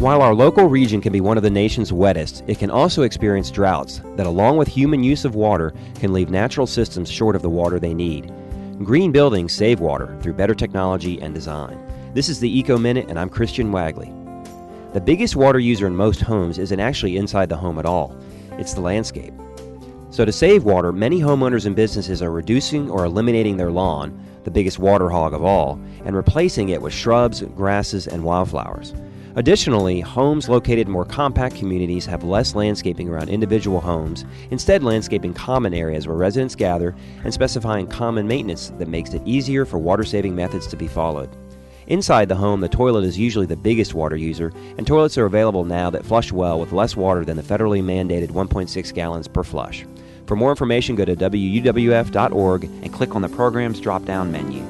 While our local region can be one of the nation's wettest, it can also experience droughts that, along with human use of water, can leave natural systems short of the water they need. Green buildings save water through better technology and design. This is the Eco Minute, and I'm Christian Wagley. The biggest water user in most homes isn't actually inside the home at all, it's the landscape. So, to save water, many homeowners and businesses are reducing or eliminating their lawn, the biggest water hog of all, and replacing it with shrubs, grasses, and wildflowers. Additionally, homes located in more compact communities have less landscaping around individual homes, instead, landscaping common areas where residents gather and specifying common maintenance that makes it easier for water saving methods to be followed. Inside the home, the toilet is usually the biggest water user, and toilets are available now that flush well with less water than the federally mandated 1.6 gallons per flush. For more information, go to WUWF.org and click on the program's drop down menu.